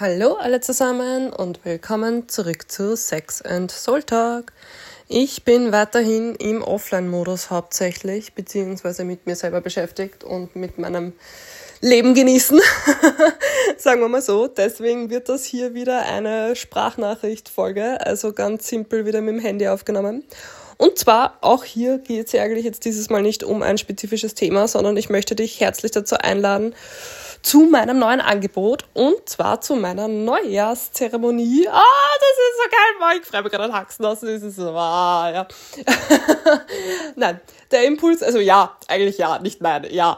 Hallo alle zusammen und willkommen zurück zu Sex and Soul Talk. Ich bin weiterhin im Offline-Modus hauptsächlich, beziehungsweise mit mir selber beschäftigt und mit meinem Leben genießen, sagen wir mal so. Deswegen wird das hier wieder eine Sprachnachricht-Folge, also ganz simpel wieder mit dem Handy aufgenommen. Und zwar, auch hier geht es ja eigentlich jetzt dieses Mal nicht um ein spezifisches Thema, sondern ich möchte dich herzlich dazu einladen, zu meinem neuen Angebot und zwar zu meiner Neujahrszeremonie. Ah, das ist so geil, Mann. Ich freue mich gerade an Haxen aus. Das ist so, ah, ja. Nein, der Impuls, also ja, eigentlich ja, nicht nein, ja.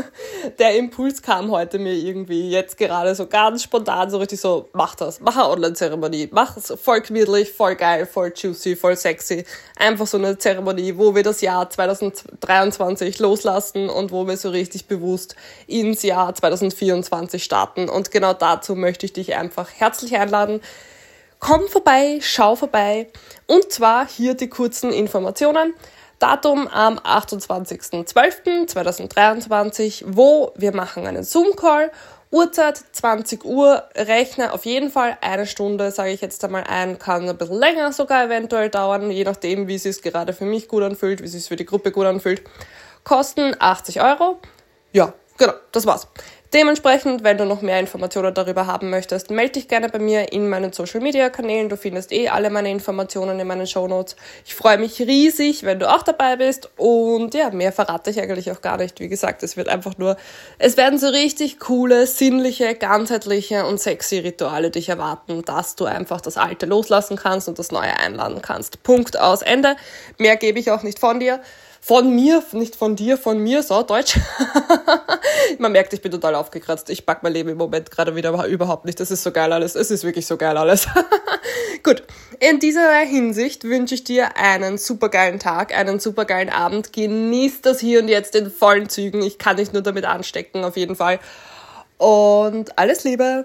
der Impuls kam heute mir irgendwie jetzt gerade so ganz spontan, so richtig so, mach das, mach eine Online-Zeremonie, mach es voll gemütlich, voll geil, voll juicy, voll sexy. Einfach so eine Zeremonie, wo wir das Jahr 2023 loslassen und wo wir so richtig bewusst ins Jahr 2024 starten. Und genau dazu möchte ich dich einfach herzlich einladen. Komm vorbei, schau vorbei. Und zwar hier die kurzen Informationen. Datum am 28.12.2023, wo wir machen einen Zoom-Call. Uhrzeit 20 Uhr, rechne auf jeden Fall eine Stunde, sage ich jetzt einmal ein, kann ein bisschen länger sogar eventuell dauern, je nachdem, wie es sich gerade für mich gut anfühlt, wie es sich für die Gruppe gut anfühlt. Kosten 80 Euro. Ja, genau, das war's. Dementsprechend, wenn du noch mehr Informationen darüber haben möchtest, melde dich gerne bei mir in meinen Social Media Kanälen. Du findest eh alle meine Informationen in meinen Show Notes. Ich freue mich riesig, wenn du auch dabei bist. Und ja, mehr verrate ich eigentlich auch gar nicht. Wie gesagt, es wird einfach nur, es werden so richtig coole, sinnliche, ganzheitliche und sexy Rituale dich erwarten, dass du einfach das Alte loslassen kannst und das Neue einladen kannst. Punkt aus Ende. Mehr gebe ich auch nicht von dir von mir, nicht von dir, von mir, so Deutsch. Man merkt, ich bin total aufgekratzt. Ich pack mein Leben im Moment gerade wieder überhaupt nicht. Das ist so geil alles. Es ist wirklich so geil alles. Gut. In dieser Hinsicht wünsche ich dir einen supergeilen Tag, einen supergeilen Abend. Genieß das hier und jetzt in vollen Zügen. Ich kann dich nur damit anstecken, auf jeden Fall. Und alles Liebe.